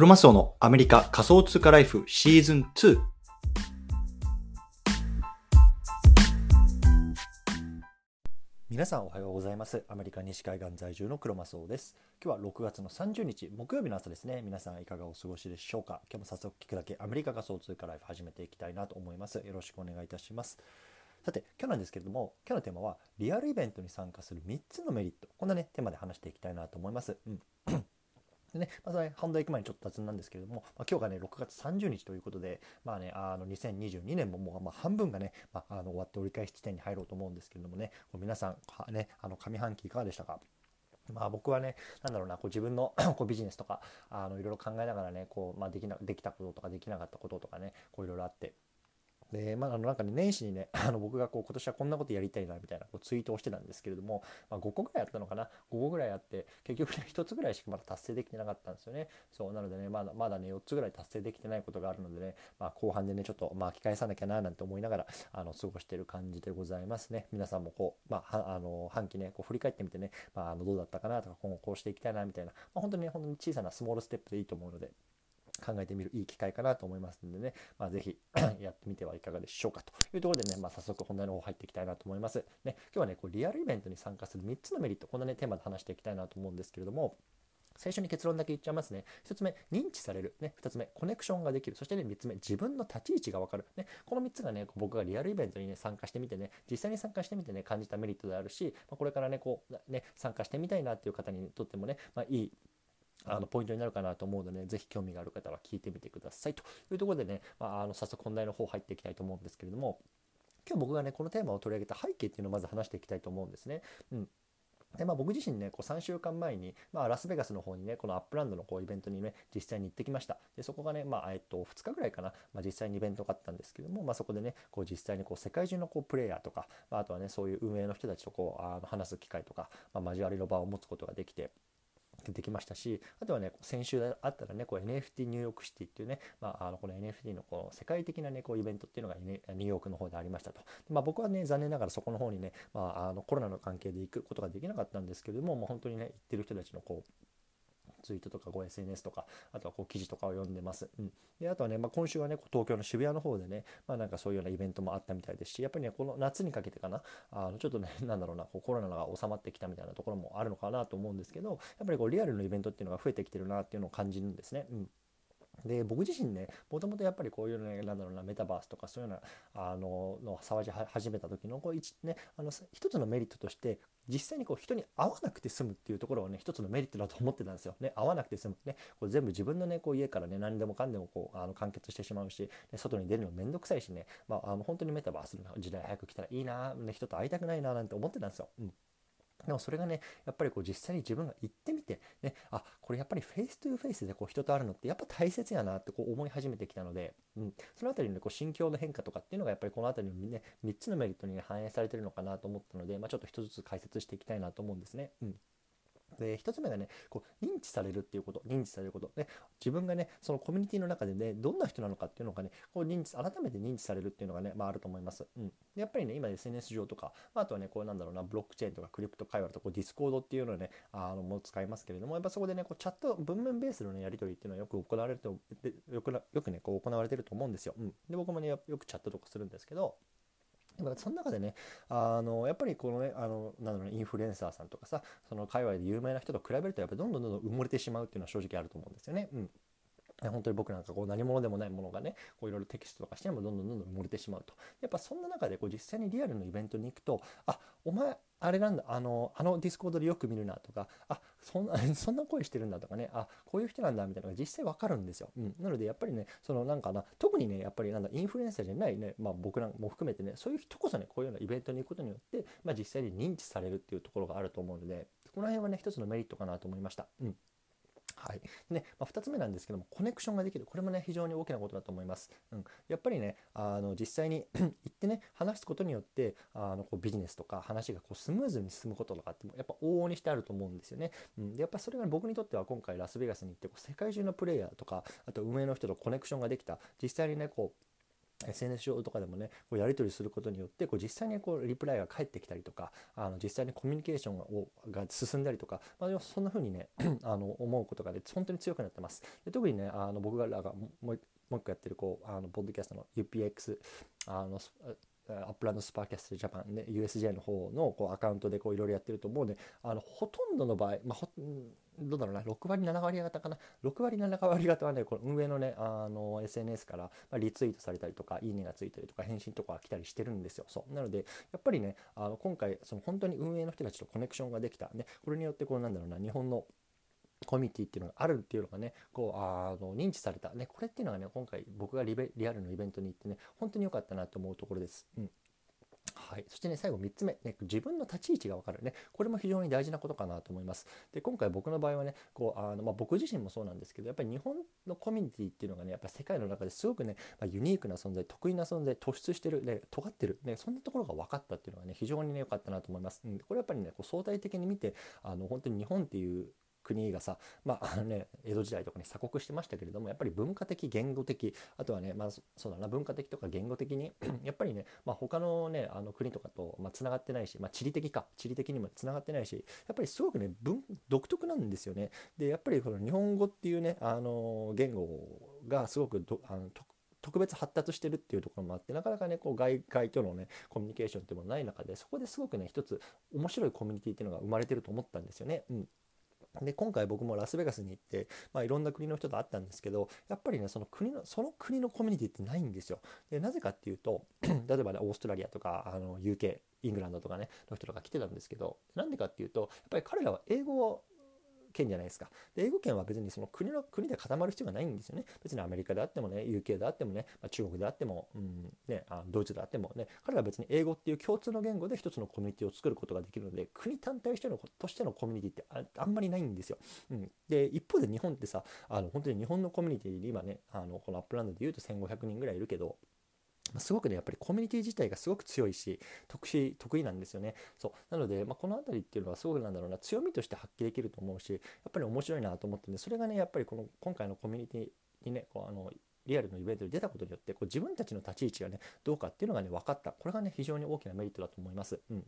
クロマスオのアメリカ仮想通貨ライフシーズン2。皆さんおはようございます。アメリカ西海岸在住のクロマスオです。今日は6月の30日木曜日の朝ですね。皆さんいかがお過ごしでしょうか？今日も早速聞くだけアメリカ仮想通貨ライフ始めていきたいなと思います。よろしくお願いいたします。さて今日なんですけれども今日のテーマはリアルイベントに参加する3つのメリットこんなねテーマで話していきたいなと思います。うんでね、まあ、それ本題行く前にちょっと雑なんですけれども、まあ、今日がね、6月30日ということで、まあね、あの、2022年ももう、まあ、半分がね、まあ、あの終わって折り返し地点に入ろうと思うんですけれどもね、こう皆さん、ね、あの、上半期いかがでしたか？まあ僕はね、なんだろうな、こう自分の こうビジネスとか、あの、いろいろ考えながらね、こう、まあできな、できたこととかできなかったこととかね、こういろいろあって、で、まあ、あのなんかね、年始にね、あの僕がこう今年はこんなことやりたいなみたいなこうツイートをしてたんですけれども、まあ、5個ぐらいやったのかな、5個ぐらいあって、結局ね、1つぐらいしかまだ達成できてなかったんですよね。そうなのでね、まだまだね、4つぐらい達成できてないことがあるのでね、まあ、後半でね、ちょっと巻き返さなきゃななんて思いながら、あの過ごしてる感じでございますね。皆さんもこう、まあ、あの半期ね、こう振り返ってみてね、まあ、あのどうだったかなとか、今後こうしていきたいなみたいな、まあ、本当にね、本当に小さなスモールステップでいいと思うので、考えてみるいい機会かなと思いますのでね、まあ、ぜひ やってみてはいかがでしょうかというところでね、まあ、早速本題の方入っていきたいなと思います。ね、今日はね、こうリアルイベントに参加する3つのメリット、こんなね、テーマで話していきたいなと思うんですけれども、最初に結論だけ言っちゃいますね。1つ目、認知される。ね、2つ目、コネクションができる。そしてね、3つ目、自分の立ち位置がわかる。ね、この3つがね、僕がリアルイベントにね、参加してみてね、実際に参加してみてね、感じたメリットであるし、まあ、これからね、こう、ね、参加してみたいなっていう方にとってもね、まあ、いいあのポイントになるかなと思うので、ね、ぜひ興味がある方は聞いてみてください。というところでね、まあ、あの早速本題の方入っていきたいと思うんですけれども今日僕がねこのテーマを取り上げた背景っていうのをまず話していきたいと思うんですね。うん。でまあ、僕自身ねこう3週間前に、まあ、ラスベガスの方にねこの Upland のこうイベントにね実際に行ってきました。でそこがね、まあえっと、2日ぐらいかな、まあ、実際にイベントがあったんですけども、まあ、そこでねこう実際にこう世界中のこうプレイヤーとか、まあ、あとはねそういう運営の人たちとこうあの話す機会とか、まあ、交わりの場を持つことができて出てきましたし、あとはね、先週あったらね、こう NFT ニューヨークシティっていうね、まあ、あのこの NFT のこの世界的なね、こうイベントっていうのが、ね、ニューヨークの方でありましたと。まあ、僕はね、残念ながらそこの方にね、まあ、あのコロナの関係で行くことができなかったんですけれども、もう本当にね、行ってる人たちのこう、ツイートとかこう SNS とか、あとはこう記事とかを読んでます。うん、であとはね、まあ、今週はね、東京の渋谷の方でね、まあ、なんかそういうようなイベントもあったみたいですし、やっぱりね、この夏にかけてかな、あのちょっとね、なんだろうな、こうコロナが収まってきたみたいなところもあるのかなと思うんですけど、やっぱりこうリアルのイベントっていうのが増えてきてるなっていうのを感じるんですね。うんで僕自身ねもともとやっぱりこういうねなんだろうなメタバースとかそういうようなあのの騒ぎ始めた時のこう一,、ね、あの一つのメリットとして実際にこう人に会わなくて済むっていうところをね一つのメリットだと思ってたんですよ。ね、会わなくて済む、ね、これ全部自分の,、ね、こう家からね何でもかんでもこうあの完結してしまうし、ね、外に出るのめんどくさいしね、まあ、あの本当にメタバースの時代早く来たらいいな、ね、人と会いたくないななんて思ってたんですよ。うんでもそれがね、やっぱりこう実際に自分が行ってみて、ね、あ、これやっぱり face to face でこう人と会うのってやっぱ大切やなってこう思い始めてきたので、うん、そのあたりの、こう心境の変化とかっていうのがやっぱりこの辺りのね、3つのメリットに、反映されてるのかなと思ったので、まあ、ちょっと1つずつ解説していきたいなと思うんですね。うんで1つ目がねこう認知されるっていうこと認知されること。ね自分がねそのコミュニティの中でねどんな人なのかっていうのがねこう認知改めて認知されるっていうのがね、まあ、あると思います、うん、やっぱりね今 SNS 上とか、まあ、あとはねこうなんだろうなブロックチェーンとか crypto 界隈とか Discord っていうのをねあのもう使いますけれどもやっぱそこでねこうチャット文面ベースの、ね、やり取りっていうのはよく行われるとよくよくねこう行われてると思うんですよ、うん、で僕もねよくチャットとかするんですけどその中でね、あのやっぱりこのね、あのなんだろう、インフルエンサーさんとかさ、その界隈で有名な人と比べると、やっぱりどんどんどんどん埋もれてしまうっていうのは正直あると思うんですよね。うん本当に僕なんかこう何者でもないものがねこういろいろテキストとかしてもどんどんどんどん埋もれてしまうとやっぱそんな中でこう実際にリアルのイベントに行くとあお前あれなんだあのあの Discord でよく見るなとかあそんな そんな声してるんだとかねあこういう人なんだみたいなのが実際わかるんですよ、うん、なのでやっぱりねそのなんかな特にねやっぱりなんだインフルエンサーじゃないね、まあ、僕らも含めてねそういう人こそねこういうようなイベントに行くことによって、まあ、実際に認知されるっていうところがあると思うのでこの辺はね一つのメリットかなと思いました。うん。はい。ねまあ、2つ目なんですけどもコネクションができる。これもね非常に大きなことだと思います。うん、やっぱりねあの実際に 行ってね話すことによってあのこうビジネスとか話がこうスムーズに進むこととかってもやっぱ往々にしてあると思うんですよね。うん、でやっぱそれが僕にとっては今回ラスベガスに行ってこう世界中のプレイヤーとかあと運営の人とコネクションができた。実際にねこう SNS 上とかでもねこうやり取りすることによってこう実際にこうリプライが返ってきたりとかあの実際にコミュニケーションをが進んだりとか、まあ、そんな風にね あの思うことが、で、本当に強くなってます。で特にねあの僕らがもうもう一個やってるこうあのポッドキャストの UPX あのアップランドスパーキャストジャパンね USJ の方のこうアカウントでいろいろやってると思うねあのほとんどの場合、まあ、ほどうだろうな6割7割方かな？6割7割方はねこの運営のねあの SNS から、ま、リツイートされたりとかいいねがついたりとか返信とか来たりしてるんですよ。そう。なのでやっぱりねあの今回その本当に運営の人たちとコネクションができた。ねこれによってこうなんだろうな日本のコミュニティっていうのがあるっていうのがねこうあの認知された、ね、これっていうのがね今回僕がリアルのイベントに行ってね本当に良かったなと思うところです。うん。はい、そしてね最後3つ目、ね、自分の立ち位置が分かるね。これも非常に大事なことかなと思います。で今回僕の場合はねこうあの、まあ、僕自身もそうなんですけどやっぱり日本のコミュニティっていうのがねやっぱ世界の中ですごくね、まあ、ユニークな存在得意な存在突出してる、ね、尖ってる、ね、そんなところが分かったっていうのがね非常にね良かったなと思います、うん、これやっぱりねこう相対的に見てあの本当に日本っていう国がさ、まあ、のね、江戸時代とかに鎖国してましたけれどもやっぱり文化的言語的あとはね、まあ、そうだな文化的とか言語的に やっぱりね、まあ、他のねあの国とかとつながってないし、まあ、地理的か地理的にもつながってないしやっぱりすごくね独特なんですよね。でやっぱりこの日本語っていうねあの言語がすごくあの特別発達してるっていうところもあってなかなかねこう外界とのねコミュニケーションっていうのもない中でそこですごくね一つ面白いコミュニティっていうのが生まれてると思ったんですよね。うんで今回僕もラスベガスに行って、まあ、いろんな国の人と会ったんですけどやっぱりねその国のその国のコミュニティってないんですよ。でなぜかっていうと 例えばねオーストラリアとかあの UK イングランドとかねの人とか来てたんですけどなんでかっていうとやっぱり彼らは英語を圏じゃないですか。で英語圏は別にその国の国で固まる必要がないんですよね。別にアメリカであってもね、UK であってもね、まあ、中国であっても、うんね、あドイツであってもね、彼らは別に英語っていう共通の言語で一つのコミュニティを作ることができるので、国単体としてのとしてのコミュニティってああんまりないんですよ。うん、で、一方で日本ってさ、あの本当に日本のコミュニティに今ね、あのこの Upland で言うと1500人ぐらいいるけど、すごくね、やっぱりコミュニティ自体がすごく強いし、得意、得意なんですよね。そう。なので、まあ、この辺りっていうのはすごくなんだろうな、強みとして発揮できると思うし、やっぱり面白いなと思ってんで、それがね、やっぱりこの、今回のコミュニティにね、こう、あの、リアルのイベントに出たことによって、こう自分たちの立ち位置がね、どうかっていうのがね、分かった。これがね、非常に大きなメリットだと思います。うん。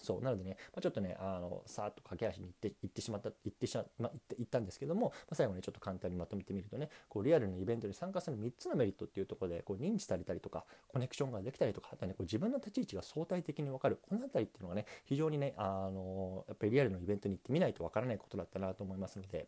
そうなのでね、まあ、ちょっとねあのさーっと駆け足に行って行ってしまった行ってしま、まあ、行って行ったんですけども、まあ、最後にちょっと簡単にまとめてみるとねこうリアルなイベントに参加する3つのメリットっていうところでこう認知されたりとかコネクションができたりとかあとねこう自分の立ち位置が相対的に分かるこのあたりっていうのがね非常にねあのやっぱりリアルのイベントに行ってみないと分からないことだったなと思いますので。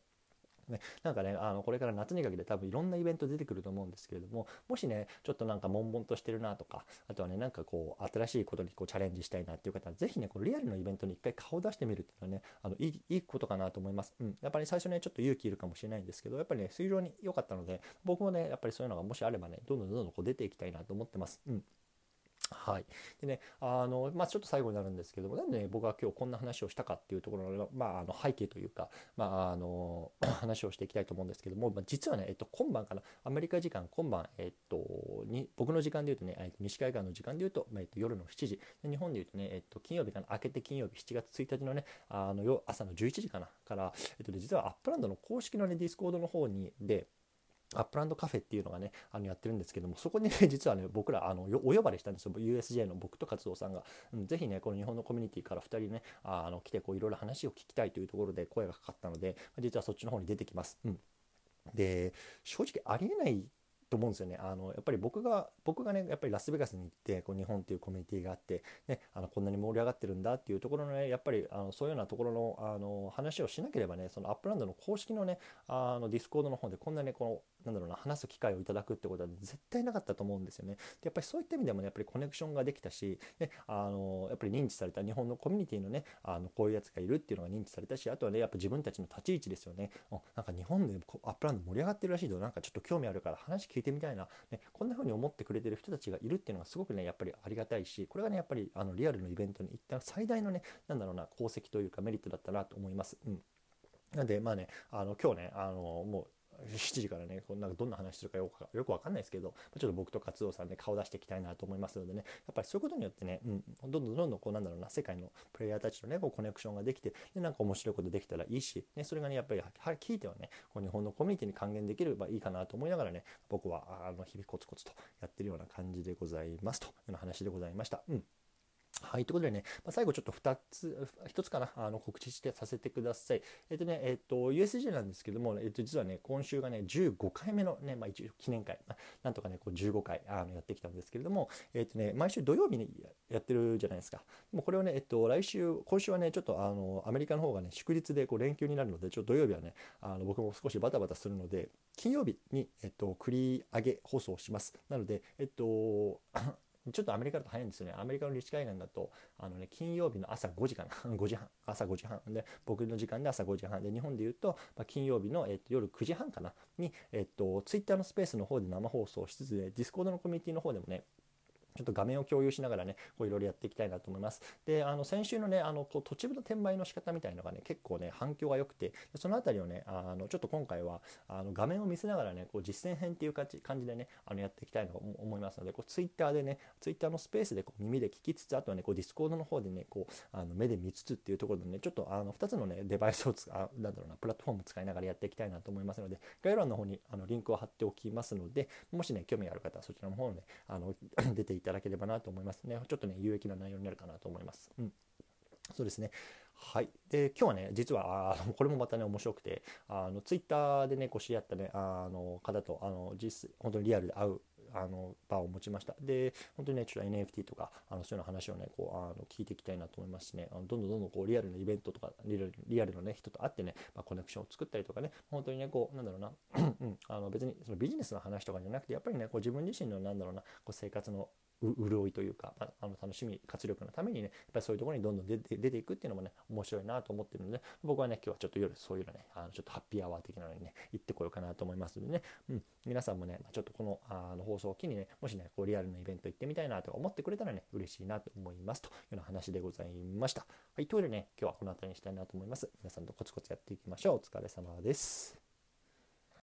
ね、なんかねあのこれから夏にかけて多分いろんなイベント出てくると思うんですけれどももしねちょっとなんか悶々としてるなとかあとはねなんかこう新しいことにこうチャレンジしたいなっていう方は是非ねこのリアルのイベントに一回顔を出してみるっていうのはねあのいいいいことかなと思います、うん、やっぱり最初ねちょっと勇気いるかもしれないんですけどやっぱりね水上に良かったので僕もねやっぱりそういうのがもしあればねどんどんどんどんこう出ていきたいなと思ってます、うん。はい。でね、あの、まあ、ちょっと最後になるんですけども、なんでね、僕が今日こんな話をしたかっていうところの、まあ、あの背景というか、まあ、あの、話をしていきたいと思うんですけども、まあ、実はね、えっと、今晩かな、アメリカ時間、今晩、えっと、に僕の時間で言うとね、えっと、西海岸の時間で言うと、まあ、えっと、夜の7時、日本で言うとね、えっと、金曜日かな、明けて金曜日、7月1日のね、あの、朝の11時かな、から、えっと、ね実は Upland の公式のね、ディスコードの方に、で、Upland カフェっていうのがね、あのやってるんですけども、そこにね、実はね、僕ら、あの、お呼ばれしたんですよ。USJ の僕と活動さんが。うん、ぜひね、この日本のコミュニティから2人ね、あの、来て、こう、いろいろ話を聞きたいというところで声がかかったので、実はそっちの方に出てきます。うん。で、正直ありえないと思うんですよね。あのやっぱり僕が僕がねやっぱりラスベガスに行ってこう日本っていうコミュニティがあって、ね、あのこんなに盛り上がってるんだっていうところのねやっぱりあのそういうようなところのあの話をしなければねその Upland の公式のねあのディスコードの方でこんなねこのなんだろうな話す機会をいただくってことは絶対なかったと思うんですよね。でやっぱりそういった意味でもねやっぱりコネクションができたし、ね、あのやっぱり認知された日本のコミュニティのねあのこういうやつがいるっていうのが認知されたしあとはねやっぱ自分たちの立ち位置ですよね。なんか日本で Upland 盛り上がってるらしいとなんかちょっと興味あるから話聞いててみたいな、ね、こんな風に思ってくれてる人たちがいるっていうのがすごくねやっぱりありがたいしこれがねやっぱりあのリアルのイベントに行った最大のねなんだろうな功績というかメリットだったなと思います。うんなんでまあねあの今日ねあのもう7時からねこんなどんな話するかよくよくわかんないですけどちょっと僕と勝夫さんで顔出していきたいなと思いますのでねやっぱりそういうことによってね、うん、どんどんどんどんこうなんだろうな世界のプレイヤーたちとねこうコネクションができてでなんか面白いことできたらいいし、ね、それがねやっぱり聞いてはねこう日本のコミュニティに還元できればいいかなと思いながらね僕はあの日々コツコツとやってるような感じでございますというような話でございました。うんはい、ということでね、まあ、最後ちょっと2つ、1つかな、あの告知してさせてください。えっ、とね、えっ、と、USJ なんですけども、えっ、と、実はね、今週がね、15回目のね、まあ、一応記念会、まあ、なんとかね、こう15回あのやってきたんですけれども、えっ、とね、毎週土曜日にやってるじゃないですか。でもこれをね、えっと、来週、今週はね、ちょっとあの、アメリカの方がね、祝日でこう連休になるので、ちょっと土曜日はね、あの僕も少しバタバタするので、金曜日に、えっと、繰り上げ放送します。なので、えっと、ちょっとアメリカだと早いんですよね。アメリカの西海岸だと、あのね、金曜日の朝5時かな。5時半。朝5時半。で、僕の時間で朝5時半。で、日本で言うと、まあ、金曜日の、えっと、夜9時半かな。に、えっと、ツイッターのスペースの方で生放送しつつで、ディスコードのコミュニティの方でもね、ちょっと画面を共有しながらね、こういろいろやっていきたいなと思います。で、あの、先週のね、あの、こう、土地部の転売の仕方みたいのがね、結構ね、反響が良くて、そのあたりをね、あの、ちょっと今回は、あの、画面を見せながらね、こう、実践編っていう感じ感じでね、あの、やっていきたいと思いますので、こう、ツイッターでね、ツイッターのスペースでこう耳で聞きつつ、あとはね、こう、ディスコードの方でね、こう、あの、目で見つつっていうところでね、ちょっと、あの、2つのね、デバイスを使う、なんだろうな、プラットフォーム使いながらやっていきたいなと思いますので、概要欄の方に、あの、リンクを貼っておきますので、もしね、興味ある方はそちらの方にね、あの、出ていただければなと思います。ね。ちょっとね、有益な内容になるかなと思います。うん。そうですね。はい。で、今日はね、実は、あ これもまたね、面白くて、あの、ツイッターでね、こう知り合ったね、あの、方と、あの、実、本当にリアルで会うあの場を持ちました。で、本当にね、ちょっと NFT とか、あのそういうの話をね、こうあの聞いていきたいなと思いますしね、あのどんどんどんどんこうリアルなイベントとか、リアルリアルのね、人と会ってね、まあ、コネクションを作ったりとかね、本当にね、こう、なんだろうな、うん、あの別にそのビジネスの話とかじゃなくて、やっぱりね、こう自分自身のなんだろうな、こう生活の潤いというか、あの楽しみ、活力のためにね、やっぱりそういうところにどんどん出て出ていくっていうのもね、面白いなと思ってるので、僕はね、今日はちょっと夜そういうのね、あのちょっとハッピーアワー的なのにね、行ってこようかなと思いますのでね、うん、皆さんもね、ちょっとこのあの放送を機にね、もしね、こうリアルなイベント行ってみたいなとか思ってくれたらね、嬉しいなと思いますというような話でございました。はい、というわけでね、今日はこの辺りにしたいなと思います。皆さんとコツコツやっていきましょう。お疲れ様です。